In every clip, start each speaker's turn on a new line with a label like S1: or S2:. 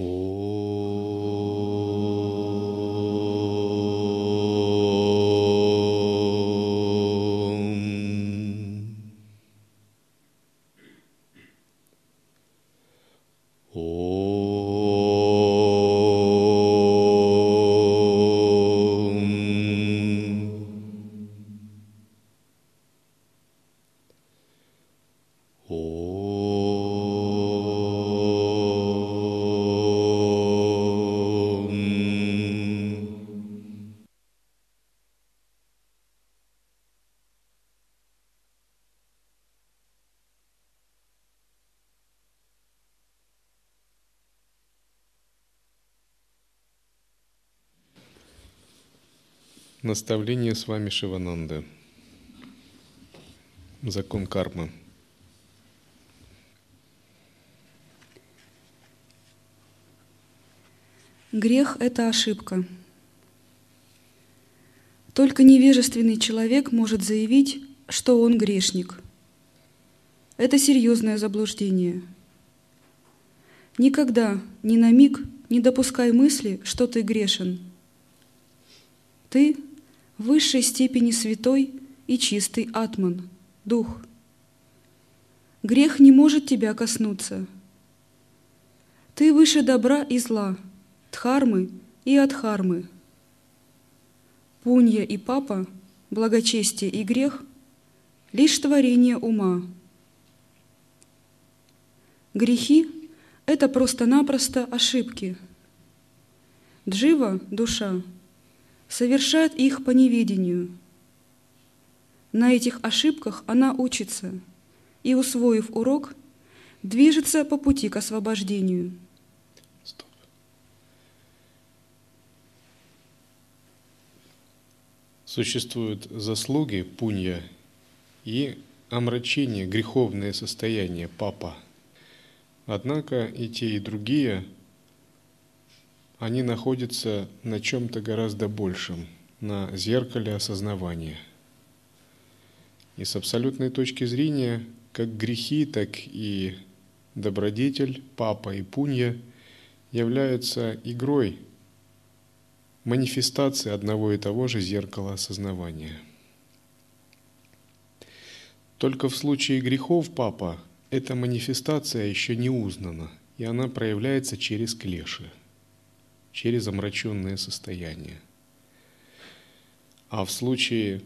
S1: Ом. Наставление с вами Шивананда. Закон кармы.
S2: Грех – это ошибка. Только невежественный человек может заявить, что он грешник. Это серьезное заблуждение. Никогда, ни на миг не допускай мысли, что ты грешен. Ты высшей степени святой и чистый атман, дух. Грех не может тебя коснуться. Ты выше добра и зла, дхармы и адхармы. Пунья и папа, благочестие и грех — лишь творение ума. Грехи — это просто-напросто ошибки. Джива, душа, совершает их по неведению. На этих ошибках она учится и, усвоив урок, движется по пути к освобождению.
S1: Стоп. Существуют заслуги пунья и омрачение, греховное состояние папа. Однако и те, и другие, они находятся на чем-то гораздо большем, на зеркале осознавания. И с абсолютной точки зрения, как грехи, так и добродетель, папа и пунья являются игрой, манифестацией одного и того же зеркала осознавания. Только в случае грехов папа эта манифестация еще не узнана, и она проявляется через клеши, через омраченное состояние. А в случае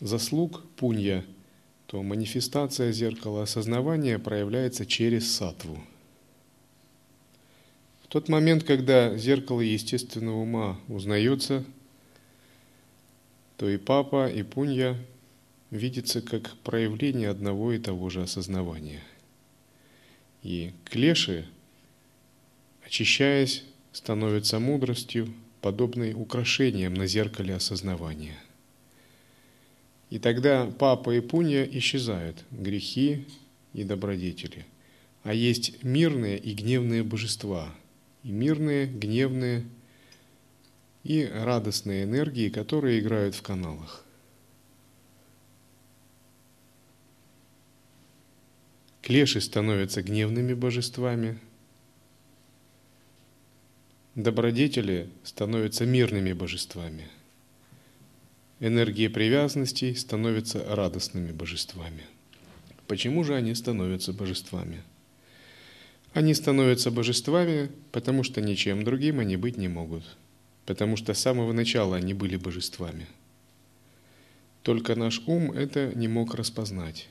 S1: заслуг пунья, то манифестация зеркала осознавания проявляется через сатву. В тот момент, когда зеркало естественного ума узнается, то и папа, и пунья видится как проявление одного и того же осознавания. И клеши, очищаясь, становятся мудростью, подобной украшениям на зеркале осознавания. И тогда папа и пунья исчезают, грехи и добродетели. А есть мирные и гневные божества, и мирные, гневные и радостные энергии, которые играют в каналах. Клеши становятся гневными божествами, добродетели становятся мирными божествами, энергии привязанностей становятся радостными божествами. Почему же они становятся божествами? Они становятся божествами, потому что ничем другим они быть не могут, потому что с самого начала они были божествами. Только наш ум это не мог распознать.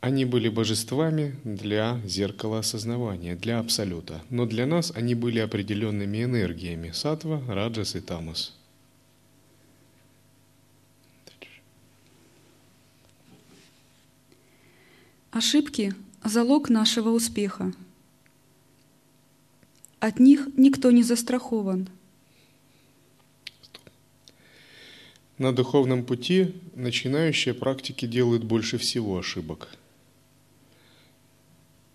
S1: Они были божествами для зеркала осознавания, для абсолюта. Но для нас они были определенными энергиями – сатва, раджас и тамас.
S2: Ошибки – залог нашего успеха. От них никто не застрахован.
S1: На духовном пути начинающие практики делают больше всего ошибок.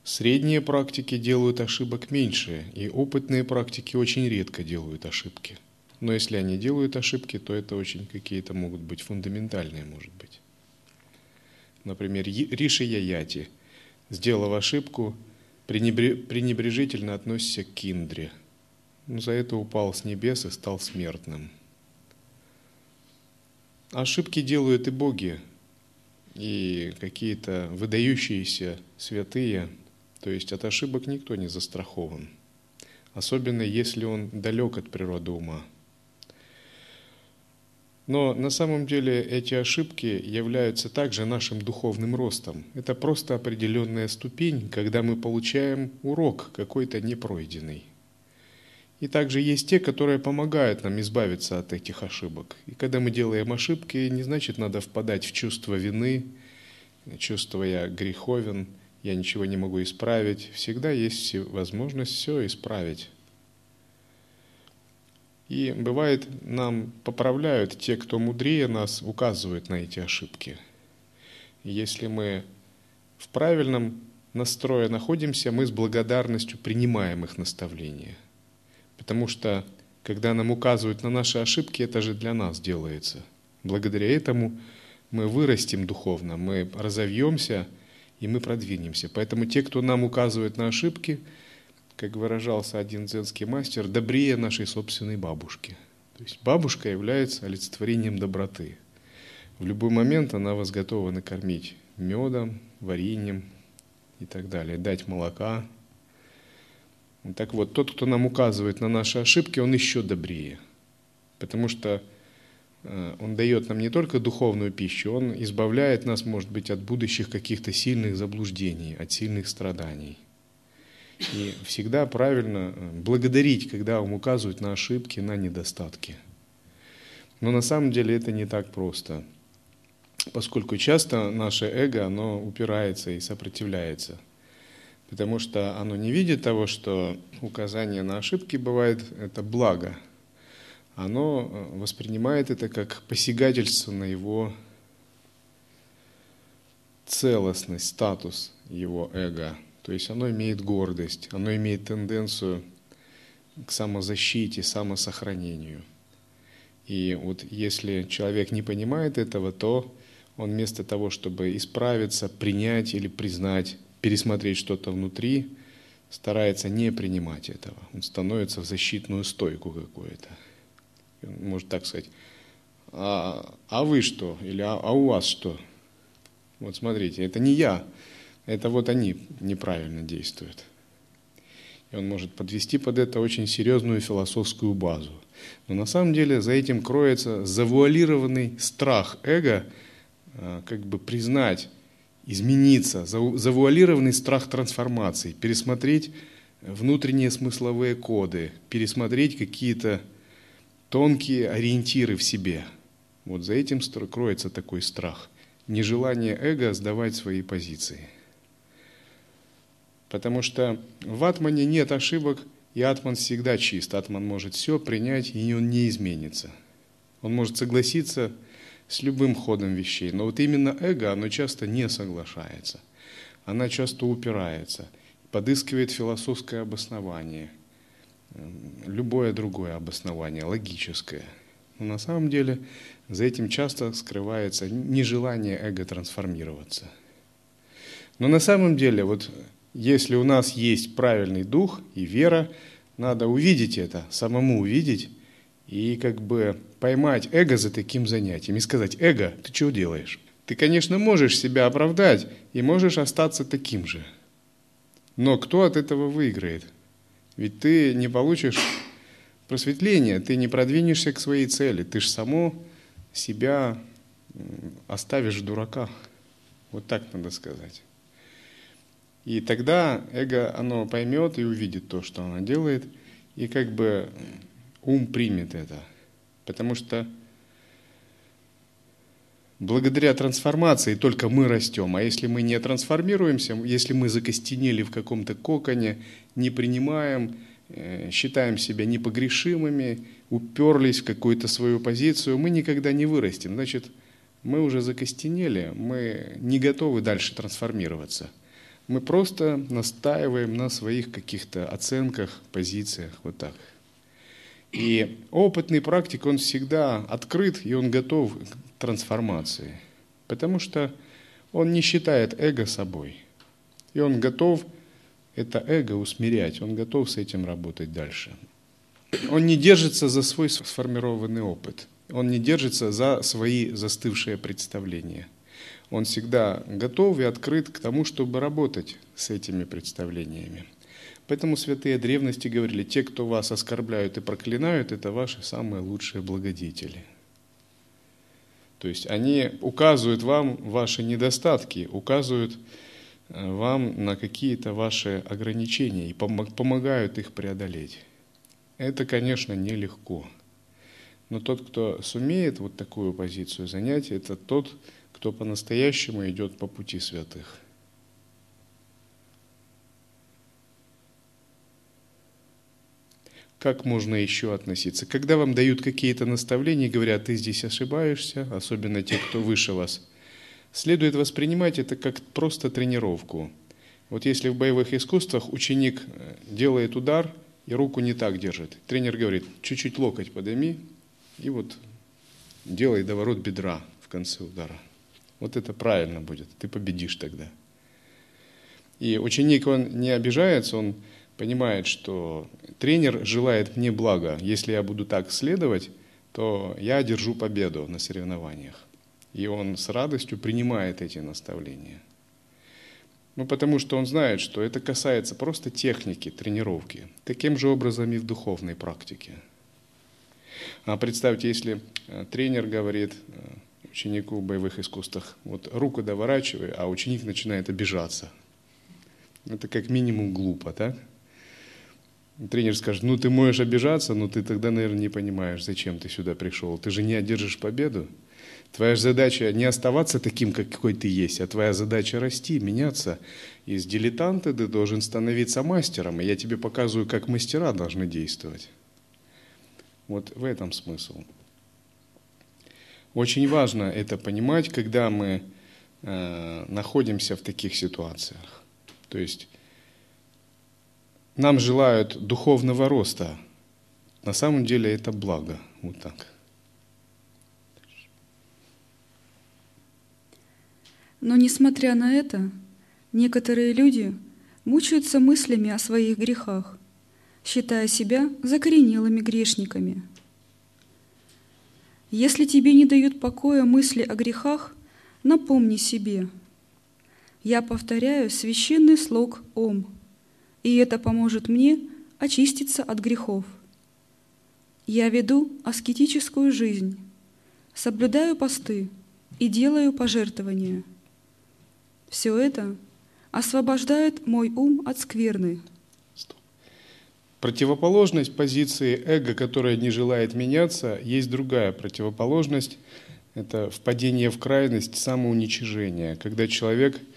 S1: Средние практики делают ошибок меньше, и опытные практики очень редко делают ошибки. Но если они делают ошибки, то это очень какие-то могут быть фундаментальные, может быть. Например, Риши Яяти. сделав ошибку, пренебрежительно относишься к Киндре. За это упал с небес и стал смертным. Ошибки делают и боги, и какие-то выдающиеся святые, то есть от ошибок никто не застрахован, особенно если он далек от природы ума – но на самом деле эти ошибки являются также нашим духовным ростом. Это просто определенная ступень, когда мы получаем урок какой-то непройденный. И также есть те, которые помогают нам избавиться от этих ошибок. И когда мы делаем ошибки, не значит надо впадать в чувство вины, чувство я греховен, я ничего не могу исправить. Всегда есть возможность все исправить. И бывает, нам поправляют те, кто мудрее нас, указывают на эти ошибки. Если мы в правильном настрое находимся, мы с благодарностью принимаем их наставления. Потому что, когда нам указывают на наши ошибки, это же для нас делается. Благодаря этому мы вырастем духовно, мы разовьемся и мы продвинемся. Поэтому те, кто нам указывает на ошибки – как выражался один дзенский мастер, добрее нашей собственной бабушки. То есть бабушка является олицетворением доброты. В любой момент она вас готова накормить медом, вареньем и так далее, дать молока. Так вот, тот, кто нам указывает на наши ошибки, он еще добрее. Потому что он дает нам не только духовную пищу, он избавляет нас, может быть, от будущих каких-то сильных заблуждений, от сильных страданий. И всегда правильно э, благодарить, когда вам указывают на ошибки, на недостатки. Но на самом деле это не так просто, поскольку часто наше эго, оно упирается и сопротивляется, потому что оно не видит того, что указание на ошибки бывает это благо. Оно э, воспринимает это как посягательство на его целостность, статус его эго – то есть оно имеет гордость, оно имеет тенденцию к самозащите, самосохранению. И вот если человек не понимает этого, то он вместо того, чтобы исправиться, принять или признать, пересмотреть что-то внутри, старается не принимать этого. Он становится в защитную стойку какую-то. Может так сказать, а, а вы что? Или а, а у вас что? Вот смотрите, это не я, это вот они неправильно действуют. И он может подвести под это очень серьезную философскую базу. Но на самом деле за этим кроется завуалированный страх эго, а, как бы признать, измениться, завуалированный страх трансформации, пересмотреть внутренние смысловые коды, пересмотреть какие-то тонкие ориентиры в себе. Вот за этим кроется такой страх. Нежелание эго сдавать свои позиции. Потому что в атмане нет ошибок, и атман всегда чист. Атман может все принять, и он не изменится. Он может согласиться с любым ходом вещей. Но вот именно эго, оно часто не соглашается. Она часто упирается, подыскивает философское обоснование, любое другое обоснование, логическое. Но на самом деле за этим часто скрывается нежелание эго трансформироваться. Но на самом деле вот если у нас есть правильный дух и вера, надо увидеть это, самому увидеть и как бы поймать эго за таким занятием и сказать, эго, ты чего делаешь? Ты, конечно, можешь себя оправдать и можешь остаться таким же. Но кто от этого выиграет? Ведь ты не получишь просветления, ты не продвинешься к своей цели, ты же само себя оставишь в дураках. Вот так надо сказать. И тогда эго, оно поймет и увидит то, что оно делает, и как бы ум примет это. Потому что благодаря трансформации только мы растем. А если мы не трансформируемся, если мы закостенели в каком-то коконе, не принимаем, э, считаем себя непогрешимыми, уперлись в какую-то свою позицию, мы никогда не вырастем. Значит, мы уже закостенели, мы не готовы дальше трансформироваться – мы просто настаиваем на своих каких-то оценках, позициях, вот так. И опытный практик, он всегда открыт, и он готов трансформации, потому что он не считает эго собой. И он готов это эго усмирять, он готов с этим работать дальше. Он не держится за свой сформированный опыт, он не держится за свои застывшие представления. Он всегда готов и открыт к тому, чтобы работать с этими представлениями. Поэтому святые древности говорили, те, кто вас оскорбляют и проклинают, это ваши самые лучшие благодетели. То есть они указывают вам ваши недостатки, указывают э, вам на какие-то ваши ограничения и помогают их преодолеть. Это, конечно, нелегко. Но тот, кто сумеет вот такую позицию занять, это тот, кто по-настоящему идет по пути святых. Как можно еще относиться. Когда вам дают какие-то наставления, говорят, ты здесь ошибаешься, особенно те, кто выше вас, следует воспринимать это как просто тренировку. Вот если в боевых искусствах ученик э, делает удар и руку не так держит, тренер говорит, чуть-чуть локоть подойми и вот делай доворот бедра в конце удара. Вот это правильно будет, ты победишь тогда. И ученик, он не обижается, он понимает, что тренер желает мне блага. Если я буду так следовать, то я одержу победу на соревнованиях. И он с радостью принимает эти наставления. Ну, потому что он знает, что это касается просто техники, тренировки. Таким же образом и в духовной практике. А представьте, если э, тренер говорит э, ученику в боевых искусствах, вот руку доворачивай, а ученик начинает обижаться. Это как минимум глупо, так? Тренер скажет, ну ты можешь обижаться, но ты тогда, наверное, не понимаешь, зачем ты сюда пришел. Ты же не одержишь победу. Твоя задача не оставаться таким, какой ты есть, а твоя задача расти, меняться. Из дилетанта ты должен становиться мастером, и я тебе показываю, как мастера должны действовать. Вот в этом смысл. Очень важно это понимать, когда мы э, находимся в таких ситуациях. То есть нам желают духовного роста. На самом деле это благо. Вот так.
S2: Но несмотря на это, некоторые люди мучаются мыслями о своих грехах, считая себя закоренелыми грешниками. Если тебе не дают покоя мысли о грехах, напомни себе. Я повторяю священный слог Ом – и это поможет мне очиститься от грехов. Я веду аскетическую жизнь, соблюдаю посты и делаю пожертвования. Все это освобождает мой ум от скверны.
S1: Противоположность позиции эго, которая не желает меняться, есть другая противоположность. Это впадение в крайность самоуничижения, когда человек –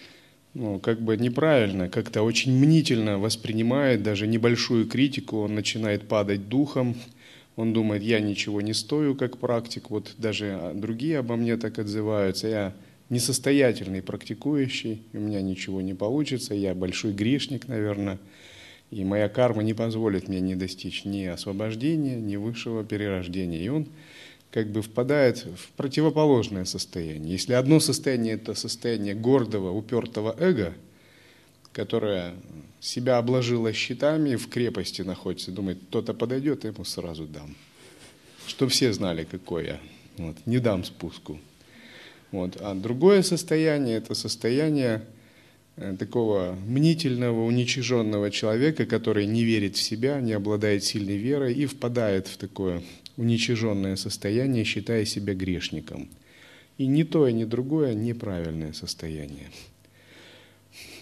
S1: ну, как бы неправильно, как-то очень мнительно воспринимает даже небольшую критику, он начинает падать духом, он думает, я ничего не стою как практик, вот даже другие обо мне так отзываются, я несостоятельный практикующий, у меня ничего не получится, я большой грешник, наверное, и моя карма не позволит мне не достичь ни освобождения, ни высшего перерождения. И он как бы впадает в противоположное состояние. Если одно состояние – это состояние гордого, упертого эго, которое себя обложило щитами, в крепости находится, думает, кто-то подойдет, ему сразу дам. Чтобы все знали, какой я. Вот, не дам спуску. Вот. А другое состояние – это состояние э, такого мнительного, уничиженного человека, который не верит в себя, не обладает сильной верой и впадает в такое уничиженное состояние, считая себя грешником. И ни то, и ни другое неправильное состояние.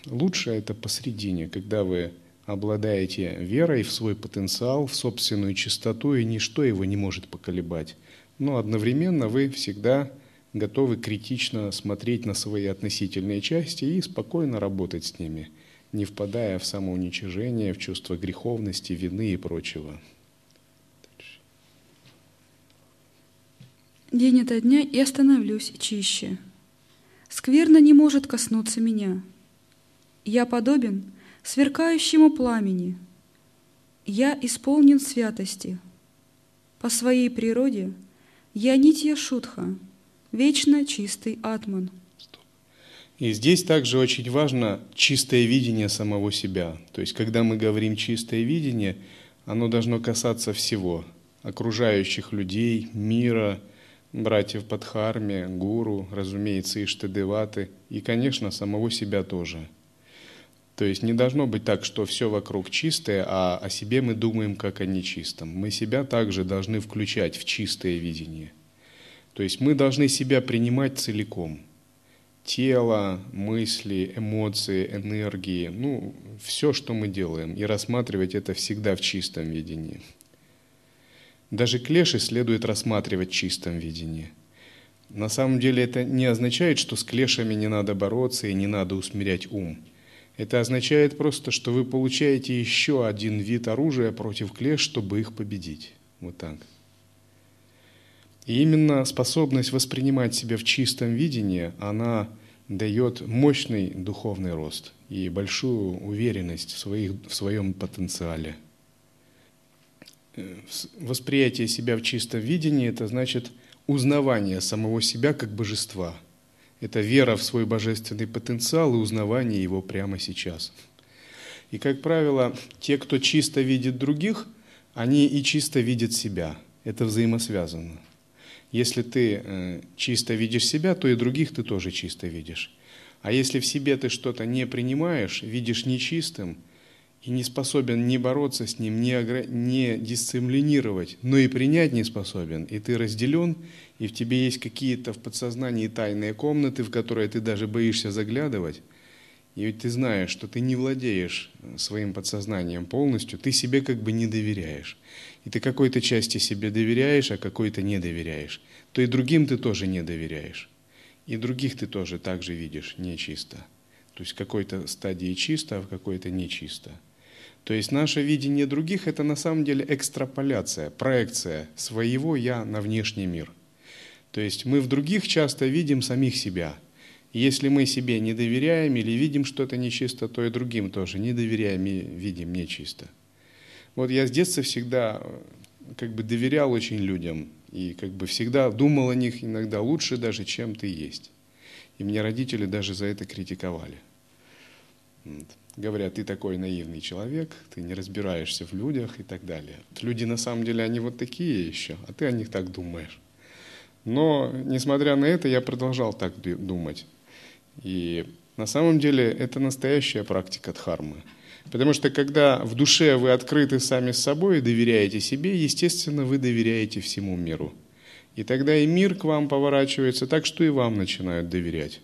S1: Лучше это посредине, когда вы обладаете верой в свой потенциал, в собственную чистоту, и ничто его не может поколебать. Но одновременно вы всегда готовы критично смотреть на свои относительные части и спокойно работать с ними, не впадая в самоуничижение, в чувство греховности, вины и прочего.
S2: День ото дня я становлюсь чище. Скверно не может коснуться меня. Я подобен сверкающему пламени. Я исполнен святости. По своей природе я нитья шутха, вечно чистый атман.
S1: И здесь также очень важно чистое видение самого себя. То есть, когда мы говорим чистое видение, оно должно касаться всего – окружающих людей, мира, братьев Падхарме, гуру, разумеется, Иштадеваты и, конечно, самого себя тоже. То есть не должно быть так, что все вокруг чистое, а о себе мы думаем как о нечистом. Мы себя также должны включать в чистое видение. То есть мы должны себя принимать целиком. Тело, мысли, эмоции, энергии, ну, все, что мы делаем, и рассматривать это всегда в чистом видении. Даже клеши следует рассматривать в чистом видении. На самом деле это не означает, что с клешами не надо бороться и не надо усмирять ум. Это означает просто, что вы получаете еще один вид оружия против клеш, чтобы их победить. Вот так. И именно способность воспринимать себя в чистом видении, она дает мощный духовный рост и большую уверенность в, своих, в своем потенциале – восприятие себя в чистом видении – это значит узнавание самого себя как божества. Это вера в свой божественный потенциал и узнавание его прямо сейчас. И, как правило, те, кто чисто видит других, они и чисто видят себя. Это взаимосвязано. Если ты э, чисто видишь себя, то и других ты тоже чисто видишь. А если в себе ты что-то не принимаешь, видишь нечистым – и не способен не бороться с ним, не, огр... не дисциплинировать, но и принять не способен, и ты разделен, и в тебе есть какие-то в подсознании тайные комнаты, в которые ты даже боишься заглядывать, и ведь ты знаешь, что ты не владеешь э, своим подсознанием полностью, ты себе как бы не доверяешь. И ты какой-то части себе доверяешь, а какой-то не доверяешь. То и другим ты тоже не доверяешь. И других ты тоже так же видишь нечисто. То есть в какой-то стадии чисто, а в какой-то нечисто. То есть наше видение других – это на самом деле экстраполяция, проекция своего «я» на внешний мир. То есть мы в других часто видим самих себя. Если мы себе не доверяем или видим что-то нечисто, то и другим тоже не доверяем и видим нечисто. Вот я с детства всегда э, как бы доверял очень людям и как бы всегда думал о них иногда лучше даже, чем ты есть. И мне родители даже за это критиковали. Говорят, ты такой наивный человек, ты не разбираешься в людях и так далее. Люди на самом деле, они вот такие еще, а ты о них так думаешь. Но, несмотря на это, я продолжал так думать. И на самом деле это настоящая практика дхармы. Потому что когда в душе вы открыты сами с собой и доверяете себе, естественно, вы доверяете всему миру. И тогда и мир к вам поворачивается так, что и вам начинают доверять.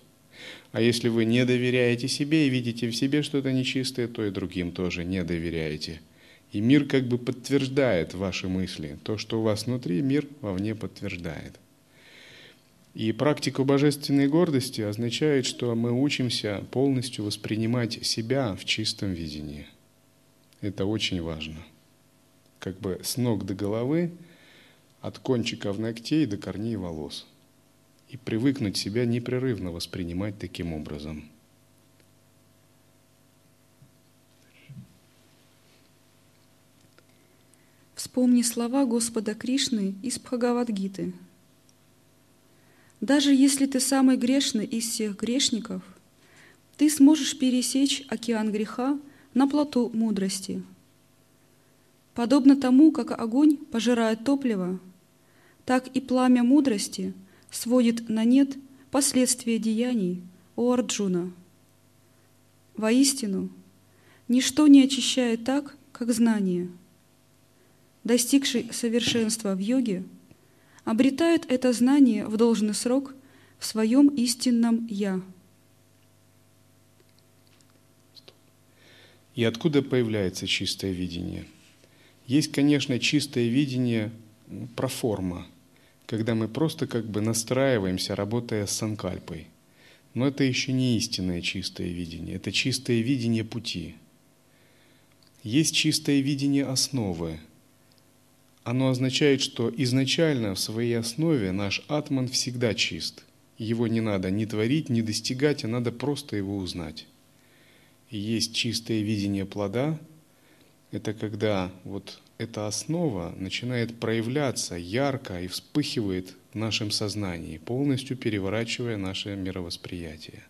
S1: А если вы не доверяете себе и видите в себе что-то нечистое, то и другим тоже не доверяете. И мир как бы подтверждает ваши мысли. То, что у вас внутри, мир вовне подтверждает. И практика божественной гордости означает, что мы учимся полностью воспринимать себя в чистом видении. Это очень важно. Как бы с ног до головы, от кончиков ногтей до корней волос – и привыкнуть себя непрерывно воспринимать таким образом.
S2: Вспомни слова Господа Кришны из Бхагавадгиты. Даже если ты самый грешный из всех грешников, ты сможешь пересечь океан греха на плоту мудрости. Подобно тому, как огонь пожирает топливо, так и пламя мудрости – сводит на нет последствия деяний у Арджуна. Воистину, ничто не очищает так, как знание. Достигший совершенства в йоге обретает это знание в должный срок в своем истинном «я».
S1: И откуда появляется чистое видение? Есть, конечно, чистое видение про форма, когда мы просто как бы настраиваемся, работая с санкальпой. Но это еще не истинное чистое видение, это чистое видение пути. Есть чистое видение основы. Оно означает, что изначально в своей основе наш атман всегда чист. Его не надо ни творить, ни достигать, а надо просто его узнать. Есть чистое видение плода, это когда вот эта основа начинает проявляться ярко и вспыхивает в нашем сознании, полностью переворачивая наше мировосприятие.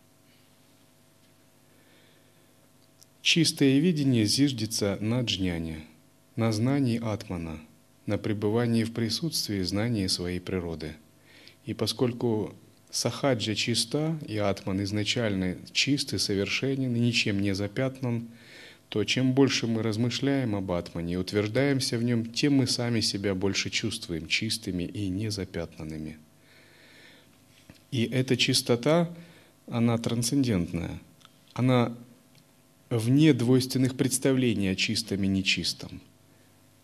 S1: Чистое видение зиждется на джняне, на знании атмана, на пребывании в присутствии знания своей природы. И поскольку сахаджа чиста, и атман изначально чист и совершенен, и ничем не запятнан, то чем больше мы размышляем об атмане и утверждаемся в нем, тем мы сами себя больше чувствуем чистыми и незапятнанными. И эта чистота, она трансцендентная, она вне двойственных представлений о чистом и нечистом.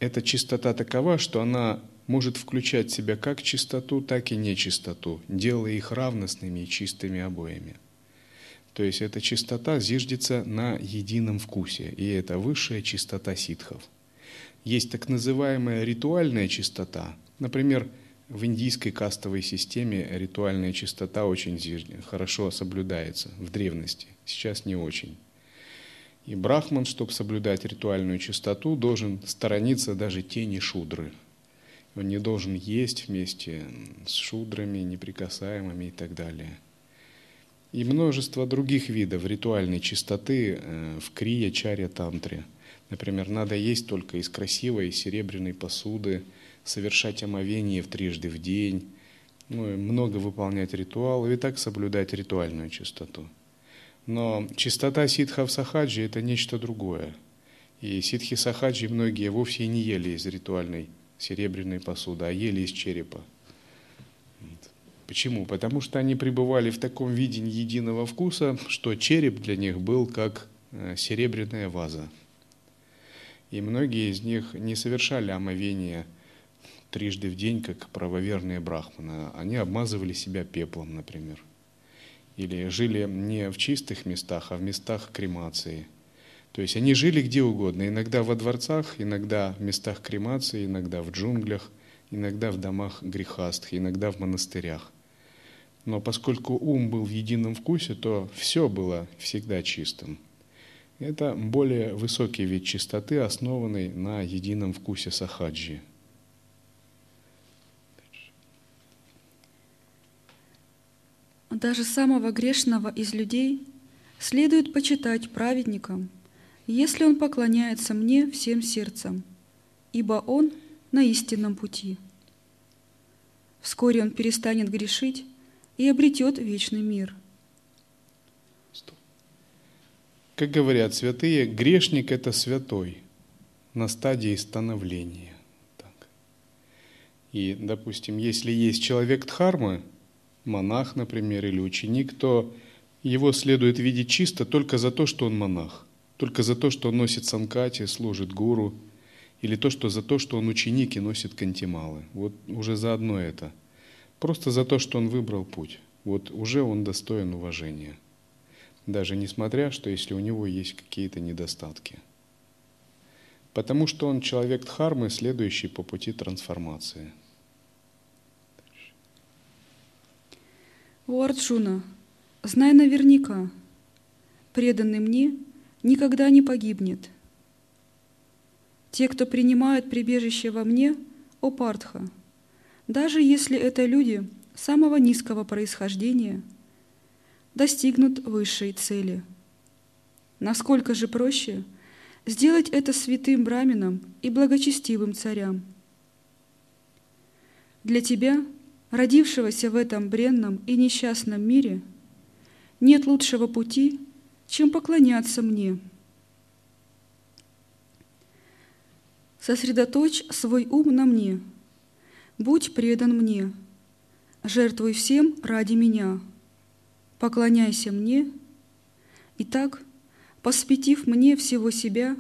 S1: Эта чистота такова, что она может включать в себя как чистоту, так и нечистоту, делая их равностными и чистыми обоими. То есть эта чистота зиждется на едином вкусе, и это высшая чистота ситхов. Есть так называемая ритуальная чистота. Например, в индийской кастовой системе ритуальная чистота очень хорошо соблюдается в древности, сейчас не очень. И брахман, чтобы соблюдать ритуальную чистоту, должен сторониться даже тени шудры. Он не должен есть вместе с шудрами, неприкасаемыми и так далее. И множество других видов ритуальной чистоты э, в крия, чаре, тантре. Например, надо есть только из красивой серебряной посуды, совершать омовение в трижды в день, ну, много выполнять ритуалы и так соблюдать ритуальную чистоту – но чистота ситхов сахаджи – это нечто другое. И ситхи сахаджи многие вовсе не ели из ритуальной серебряной посуды, а ели из черепа. Почему? Потому что они пребывали в таком видении единого вкуса, что череп для них был как э, серебряная ваза. И многие из них не совершали омовение трижды в день, как правоверные брахманы. Они обмазывали себя пеплом, например или жили не в чистых местах, а в местах кремации. То есть они жили где угодно, иногда во дворцах, иногда в местах кремации, иногда в джунглях, иногда в домах грехастх, иногда в монастырях. Но поскольку ум был в едином вкусе, то все было всегда чистым. Это более высокий вид чистоты, основанный на едином вкусе сахаджи –
S2: даже самого грешного из людей следует почитать праведником, если он поклоняется мне всем сердцем, ибо он на истинном пути. Вскоре он перестанет грешить и обретет вечный мир.
S1: Как говорят святые, грешник – это святой на стадии становления. Так. И, допустим, если есть человек Дхармы – монах, например, или ученик, то его следует видеть чисто только за то, что он монах, только за то, что он носит санкати, служит гуру, или то, что за то, что он ученик и носит кантималы. Вот уже заодно это. Просто за то, что он выбрал путь. Вот уже он достоин уважения. Даже несмотря, что если у него есть какие-то недостатки. Потому что он человек дхармы, следующий по пути трансформации.
S2: О, Арджуна, знай наверняка, преданный мне никогда не погибнет. Те, кто принимают прибежище во мне, о Партха, даже если это люди самого низкого происхождения, достигнут высшей цели. Насколько же проще сделать это святым браминам и благочестивым царям. Для тебя – родившегося в этом бренном и несчастном мире, нет лучшего пути, чем поклоняться мне. Сосредоточь свой ум на мне, будь предан мне, жертвуй всем ради меня, поклоняйся мне, и так, посвятив мне всего себя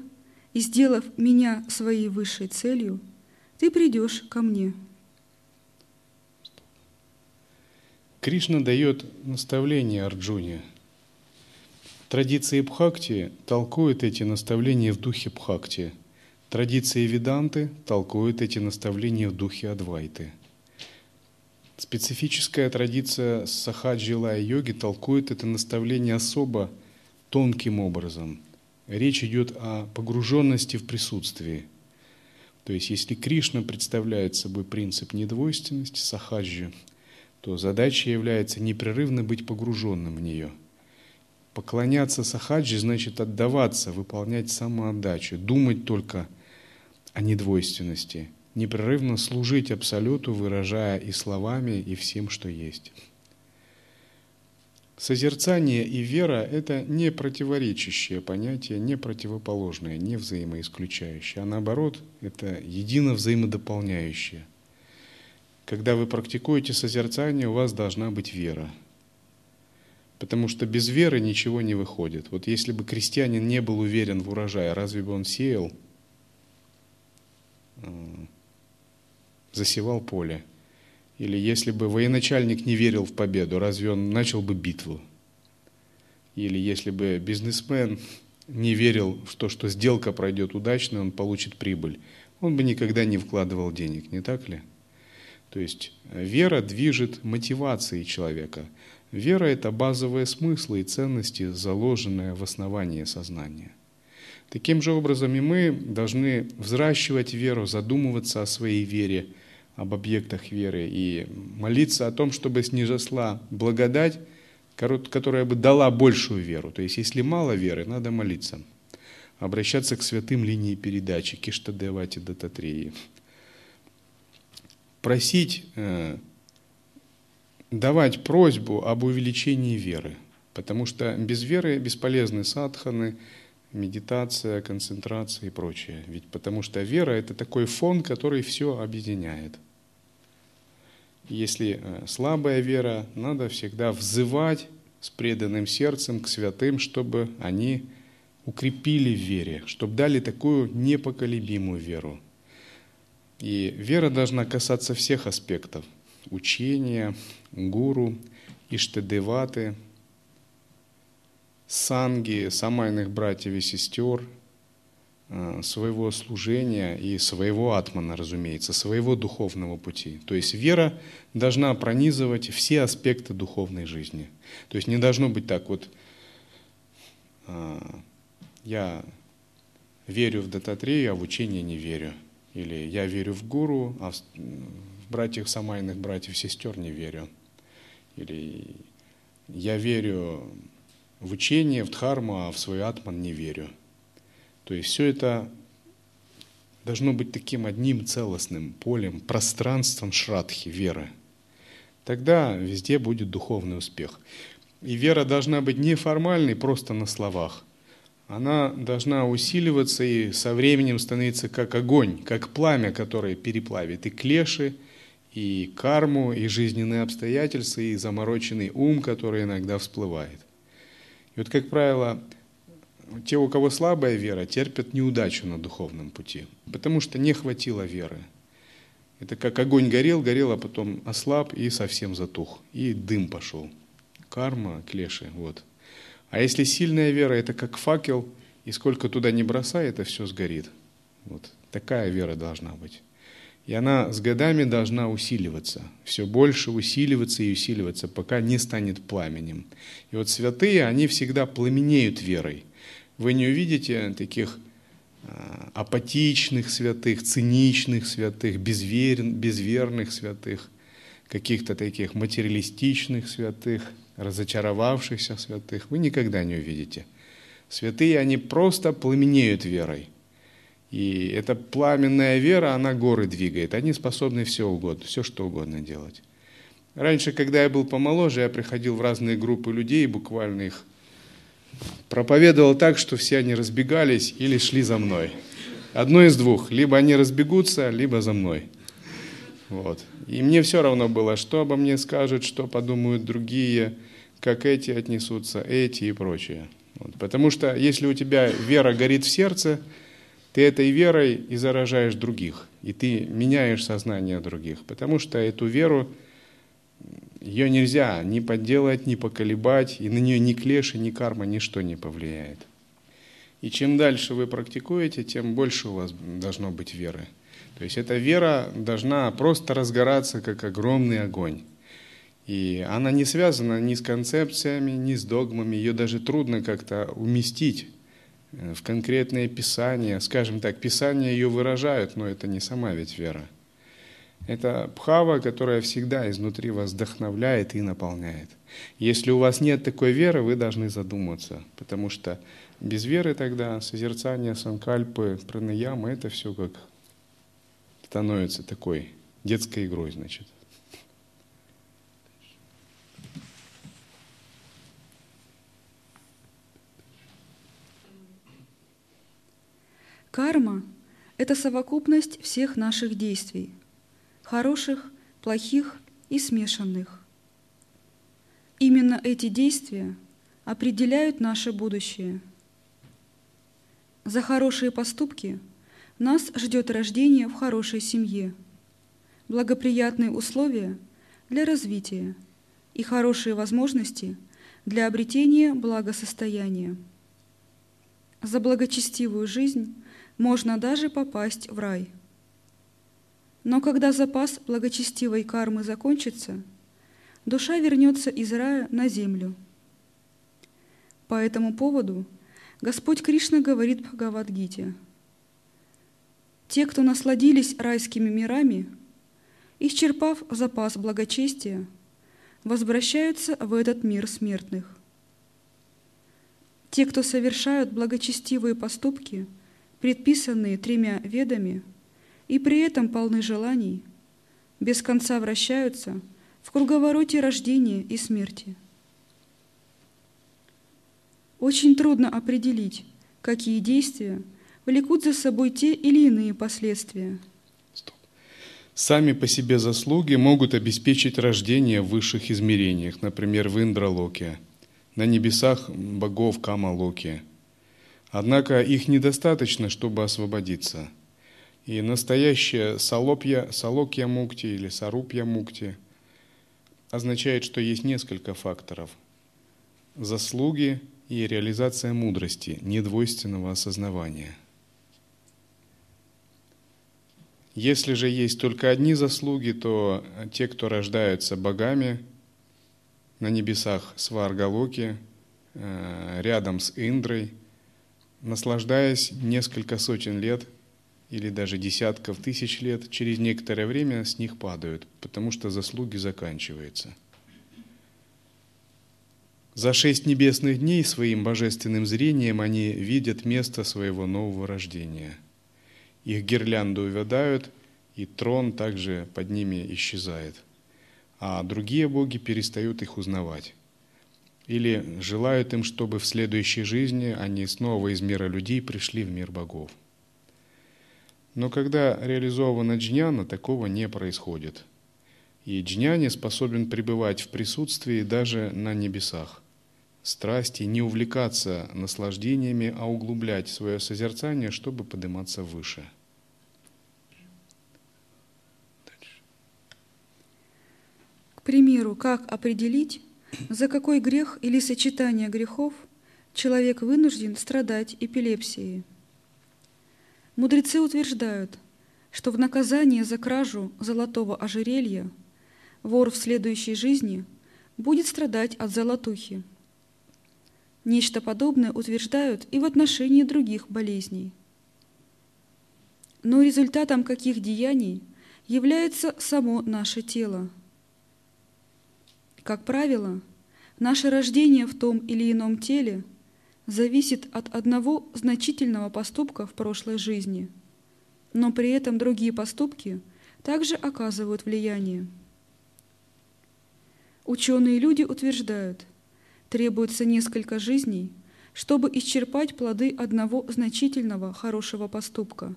S2: и сделав меня своей высшей целью, ты придешь ко мне.
S1: Кришна дает наставление Арджуне. Традиции Бхакти толкуют эти наставления в духе Бхакти. Традиции Веданты толкуют эти наставления в духе Адвайты. Специфическая традиция Сахаджи йоги толкует это наставление особо тонким образом. Речь идет о погруженности в присутствие. То есть, если Кришна представляет собой принцип недвойственности, сахаджи, то задача является непрерывно быть погруженным в нее. Поклоняться сахаджи значит отдаваться, выполнять самоотдачу, думать только о недвойственности, непрерывно служить Абсолюту, выражая и словами, и всем, что есть. Созерцание и вера – это не противоречащие понятия, не противоположные, не взаимоисключающие, а наоборот, это едино взаимодополняющие. Когда вы практикуете созерцание, у вас должна быть вера – Потому что без веры ничего не выходит. Вот если бы крестьянин не был уверен в урожае, разве бы он сеял, засевал поле? Или если бы военачальник не верил в победу, разве он начал бы битву? Или если бы бизнесмен не верил в то, что сделка пройдет удачно, он получит прибыль, он бы никогда не вкладывал денег, не так ли? То есть э, вера движет мотивацией человека – Вера – это базовые смыслы и ценности, заложенные в основании сознания. Таким же образом и мы должны взращивать веру, задумываться о своей вере, об объектах веры и молиться о том, чтобы снизошла благодать, которая бы дала большую веру. То есть, если мало веры, надо молиться, обращаться к святым линии передачи, Киштадевати Дататреи, просить э, давать просьбу об увеличении веры, потому что без веры бесполезны садханы, медитация, концентрация и прочее. Ведь потому что вера – это такой фон, который все объединяет. Если э, слабая вера, надо всегда взывать с преданным сердцем к святым, чтобы они укрепили в вере, чтобы дали такую непоколебимую веру. И вера должна касаться всех аспектов – учения, гуру, иштадеваты, санги, самайных братьев и сестер, своего служения и своего атмана, разумеется, своего духовного пути. То есть вера должна пронизывать все аспекты духовной жизни. То есть не должно быть так вот, э, я верю в Дататрею, а в учение не верю. Или я верю в гуру, а братьев самайных братьев сестер не верю. Или я верю в учение, в дхарму, а в свой атман не верю. То есть все это должно быть таким одним целостным полем, пространством шрадхи, веры. Тогда везде будет духовный успех. И вера должна быть не формальной, просто на словах. Она должна усиливаться и со временем становиться как огонь, как пламя, которое переплавит и клеши, и карму, и жизненные обстоятельства, и замороченный ум, который иногда всплывает. И вот, как правило, те, у кого слабая вера, терпят неудачу на духовном пути, потому что не хватило веры. Это как огонь горел, горел, а потом ослаб и совсем затух, и дым пошел. Карма, клеши, вот. А если сильная вера, это как факел, и сколько туда не бросай, это все сгорит. Вот такая вера должна быть. И она с годами должна усиливаться, все больше усиливаться и усиливаться, пока не станет пламенем. И вот святые, они всегда пламенеют верой. Вы не увидите таких а, апатичных святых, циничных святых, безвер... безверных святых, каких-то таких материалистичных святых, разочаровавшихся святых. Вы никогда не увидите. Святые, они просто пламенеют верой – и эта пламенная вера, она горы двигает. Они способны все угодно, все что угодно делать. Раньше, когда я был помоложе, я приходил в разные группы людей, буквально их проповедовал так, что все они разбегались или шли за мной. Одно из двух. Либо они разбегутся, либо за мной. Вот. И мне все равно было, что обо мне скажут, что подумают другие, как эти отнесутся, эти и прочее. Вот. Потому что если у тебя вера горит в сердце, ты этой верой и заражаешь других, и ты меняешь сознание других, потому что эту веру, ее нельзя ни подделать, ни поколебать, и на нее ни клеши, ни карма, ничто не повлияет. И чем дальше вы практикуете, тем больше у вас должно быть веры. То есть эта вера должна просто разгораться, как огромный огонь. И она не связана ни с концепциями, ни с догмами, ее даже трудно как-то уместить Э, в конкретные писания. Скажем так, писания ее выражают, но это не сама ведь вера. Это бхава, которая всегда изнутри вас вдохновляет и наполняет. Если у вас нет такой веры, вы должны задуматься, потому что без веры тогда созерцание санкальпы, пранаямы, это все как становится такой детской игрой, значит.
S2: Карма – это совокупность всех наших действий, хороших, плохих и смешанных. Именно эти действия определяют наше будущее. За хорошие поступки нас ждет рождение в хорошей семье, благоприятные условия для развития и хорошие возможности для обретения благосостояния. За благочестивую жизнь можно даже попасть в рай. Но когда запас благочестивой кармы закончится, душа вернется из рая на землю. По этому поводу Господь Кришна говорит в Бхагавадгите. «Те, кто насладились райскими мирами, исчерпав запас благочестия, возвращаются в этот мир смертных. Те, кто совершают благочестивые поступки – предписанные тремя ведами, и при этом полны желаний, без конца вращаются в круговороте рождения и смерти. Очень трудно определить, какие действия влекут за собой те или иные последствия.
S1: Сами по себе заслуги могут обеспечить рождение в высших измерениях, например, в Индралоке, на небесах богов Камалоке – Однако их недостаточно, чтобы освободиться. И настоящая салопья, салокья мукти или сарупья мукти означает, что есть несколько факторов. Заслуги и реализация мудрости, недвойственного осознавания. Если же есть только одни заслуги, то те, кто рождаются богами на небесах Сваргалоки, э, рядом с Индрой – наслаждаясь несколько сотен лет или даже десятков тысяч лет, через некоторое время с них падают, потому что заслуги заканчиваются. За шесть небесных дней своим божественным зрением они видят место своего нового рождения. Их гирлянду увядают, и трон также под ними исчезает, а другие боги перестают их узнавать или желают им, чтобы в следующей жизни они снова из мира людей пришли в мир богов. Но когда реализована джняна, такого не происходит. И джняне способен пребывать в присутствии даже на небесах. Страсти не увлекаться наслаждениями, а углублять свое созерцание, чтобы подниматься выше.
S2: К примеру, как определить, за какой грех или сочетание грехов человек вынужден страдать эпилепсией? Мудрецы утверждают, что в наказание за кражу золотого ожерелья вор в следующей жизни будет страдать от золотухи. Нечто подобное утверждают и в отношении других болезней. Но результатом каких деяний является само наше тело – как правило, наше рождение в том или ином теле зависит от одного значительного поступка в прошлой жизни, но при этом другие поступки также оказывают влияние. Ученые люди утверждают, требуется несколько жизней, чтобы исчерпать плоды одного значительного хорошего поступка.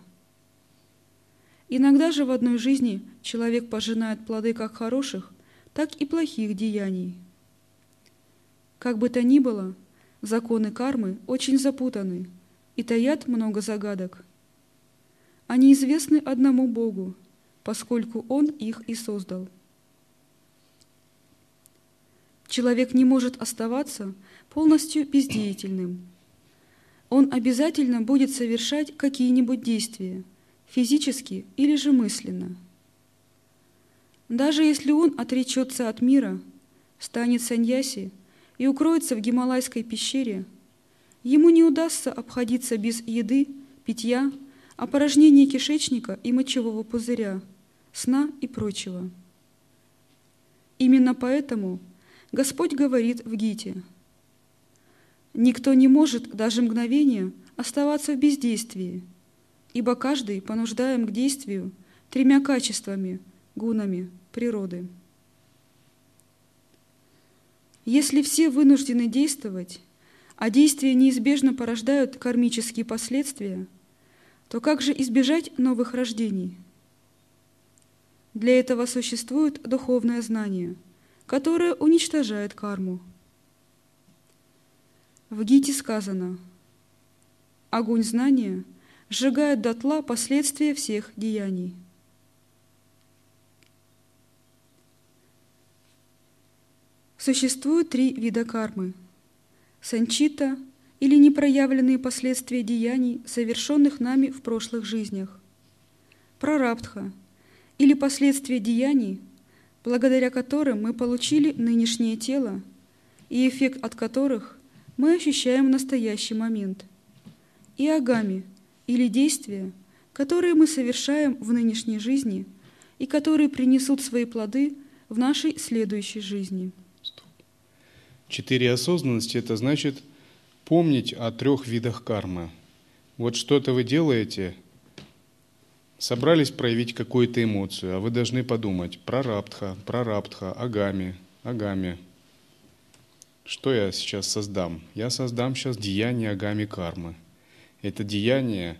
S2: Иногда же в одной жизни человек пожинает плоды как хороших, так и плохих деяний. Как бы то ни было, законы кармы очень запутаны и таят много загадок. Они известны одному Богу, поскольку Он их и создал. Человек не может оставаться полностью бездеятельным. Он обязательно будет совершать какие-нибудь действия, физически или же мысленно – даже если он отречется от мира, станет саньяси и укроется в Гималайской пещере, ему не удастся обходиться без еды, питья, опорожнения кишечника и мочевого пузыря, сна и прочего. Именно поэтому Господь говорит в Гите, «Никто не может даже мгновение оставаться в бездействии, ибо каждый понуждаем к действию тремя качествами, гунами природы». Если все вынуждены действовать, а действия неизбежно порождают кармические последствия, то как же избежать новых рождений? Для этого существует духовное знание, которое уничтожает карму. В Гите сказано «Огонь знания сжигает дотла последствия всех деяний». Существует три вида кармы – санчита или непроявленные последствия деяний, совершенных нами в прошлых жизнях, прарабдха или последствия деяний, благодаря которым мы получили нынешнее тело и эффект от которых мы ощущаем в настоящий момент, и агами или действия, которые мы совершаем в нынешней жизни и которые принесут свои плоды в нашей следующей жизни.
S1: Четыре осознанности – это значит помнить о трех видах кармы. Вот что-то вы делаете, собрались проявить какую-то эмоцию, а вы должны подумать про раптха, про раптха, агами, агами. Что я сейчас создам? Я создам сейчас деяние агами кармы. Это деяние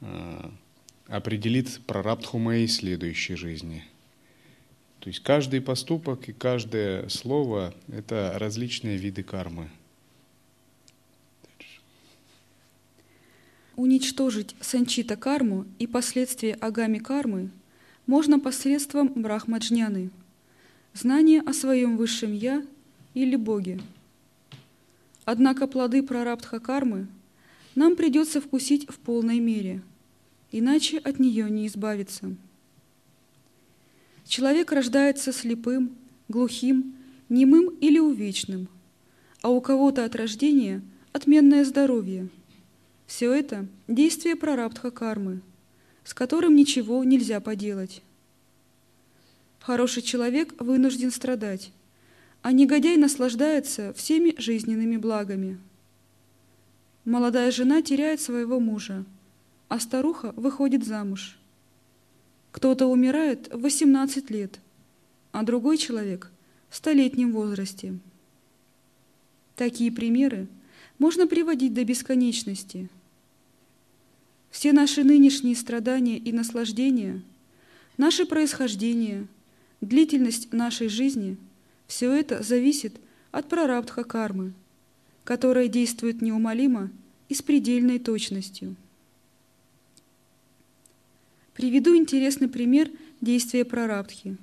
S1: э, определит прораптху моей следующей жизни – то есть каждый поступок и каждое слово – это различные виды кармы.
S2: Уничтожить санчита карму и последствия агами кармы можно посредством брахмаджняны, знания о своем высшем «я» или Боге. Однако плоды прарабдха кармы нам придется вкусить в полной мере, иначе от нее не избавиться – Человек рождается слепым, глухим, немым или увечным, а у кого-то от рождения отменное здоровье. Все это – действие прарабдха кармы, с которым ничего нельзя поделать. Хороший человек вынужден страдать, а негодяй наслаждается всеми жизненными благами. Молодая жена теряет своего мужа, а старуха выходит замуж – кто-то умирает в 18 лет, а другой человек в столетнем возрасте. Такие примеры можно приводить до бесконечности. Все наши нынешние страдания и наслаждения, наше происхождение, длительность нашей жизни – все это зависит от прарабдха кармы, которая действует неумолимо и с предельной точностью. Приведу интересный пример действия прарабдхи.